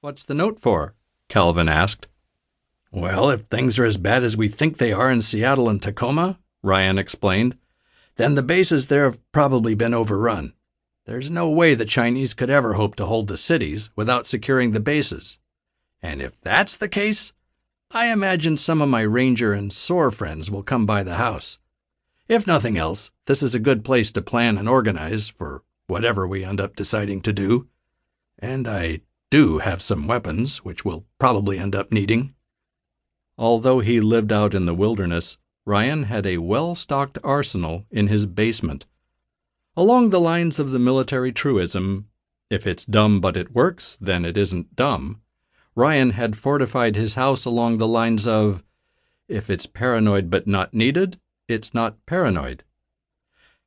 What's the note for? Calvin asked. Well, if things are as bad as we think they are in Seattle and Tacoma, Ryan explained, then the bases there have probably been overrun. There's no way the Chinese could ever hope to hold the cities without securing the bases. And if that's the case, I imagine some of my ranger and SOAR friends will come by the house. If nothing else, this is a good place to plan and organize for whatever we end up deciding to do. And I do have some weapons, which we'll probably end up needing. Although he lived out in the wilderness, Ryan had a well stocked arsenal in his basement. Along the lines of the military truism, if it's dumb but it works, then it isn't dumb, Ryan had fortified his house along the lines of, if it's paranoid but not needed, it's not paranoid.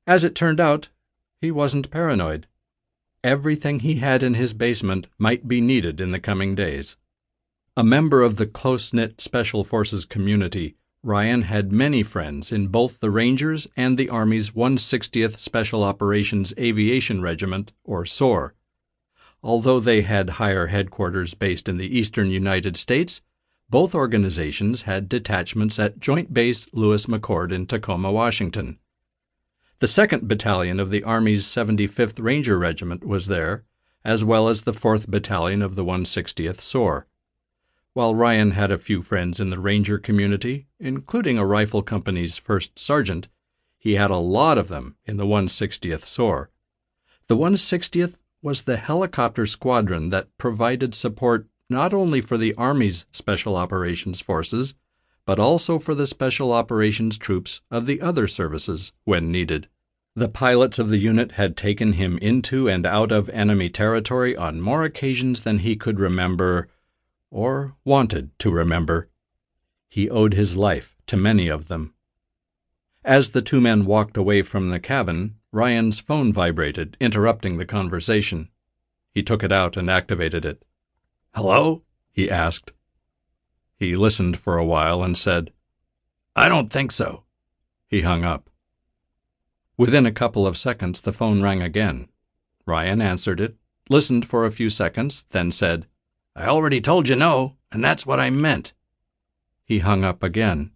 As it turned out, he wasn't paranoid. Everything he had in his basement might be needed in the coming days. A member of the close knit Special Forces community, Ryan had many friends in both the Rangers and the Army's 160th Special Operations Aviation Regiment, or SOAR. Although they had higher headquarters based in the eastern United States, both organizations had detachments at Joint Base Lewis McChord in Tacoma, Washington. The 2nd Battalion of the Army's 75th Ranger Regiment was there, as well as the 4th Battalion of the 160th SOAR. While Ryan had a few friends in the Ranger community, including a rifle company's first sergeant, he had a lot of them in the 160th SOAR. The 160th was the helicopter squadron that provided support not only for the Army's Special Operations Forces, but also for the Special Operations troops of the other services when needed. The pilots of the unit had taken him into and out of enemy territory on more occasions than he could remember, or wanted to remember. He owed his life to many of them. As the two men walked away from the cabin, Ryan's phone vibrated, interrupting the conversation. He took it out and activated it. Hello? he asked. He listened for a while and said, I don't think so. He hung up. Within a couple of seconds, the phone rang again. Ryan answered it, listened for a few seconds, then said, I already told you no, and that's what I meant. He hung up again.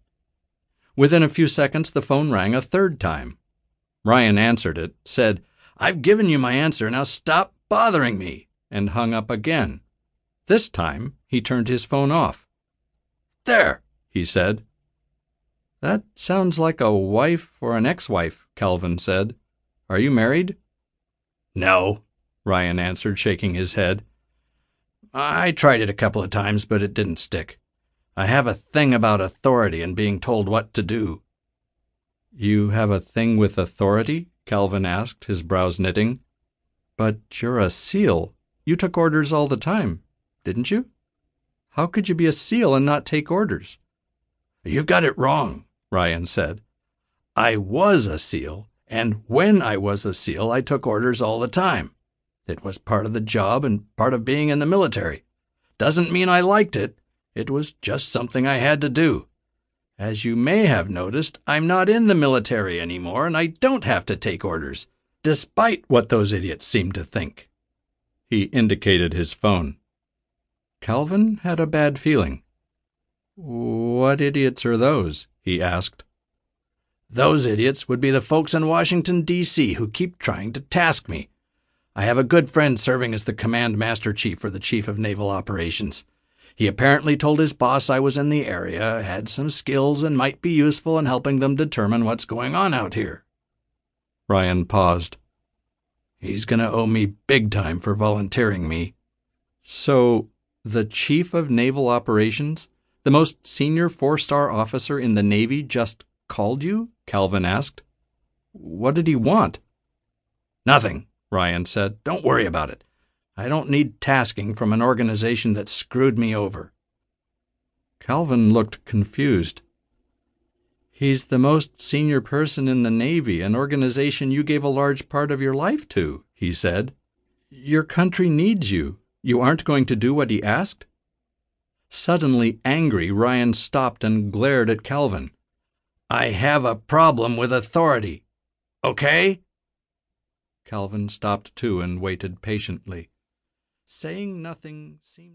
Within a few seconds, the phone rang a third time. Ryan answered it, said, I've given you my answer, now stop bothering me, and hung up again. This time, he turned his phone off. There, he said. That sounds like a wife or an ex wife, Calvin said. Are you married? No, Ryan answered, shaking his head. I tried it a couple of times, but it didn't stick. I have a thing about authority and being told what to do. You have a thing with authority? Calvin asked, his brows knitting. But you're a SEAL. You took orders all the time, didn't you? How could you be a SEAL and not take orders? You've got it wrong, Ryan said. I was a SEAL, and when I was a SEAL, I took orders all the time. It was part of the job and part of being in the military. Doesn't mean I liked it. It was just something I had to do. As you may have noticed, I'm not in the military anymore and I don't have to take orders, despite what those idiots seem to think. He indicated his phone. Calvin had a bad feeling. What idiots are those? he asked. Those idiots would be the folks in Washington, D.C., who keep trying to task me. I have a good friend serving as the Command Master Chief for the Chief of Naval Operations. He apparently told his boss I was in the area, had some skills, and might be useful in helping them determine what's going on out here. Ryan paused. He's going to owe me big time for volunteering me. So, the Chief of Naval Operations, the most senior four star officer in the Navy, just called you? Calvin asked. What did he want? Nothing, Ryan said. Don't worry about it. I don't need tasking from an organization that screwed me over. Calvin looked confused. He's the most senior person in the Navy, an organization you gave a large part of your life to, he said. Your country needs you. You aren't going to do what he asked? Suddenly angry, Ryan stopped and glared at Calvin. I have a problem with authority. Okay? Calvin stopped too and waited patiently. Saying nothing seemed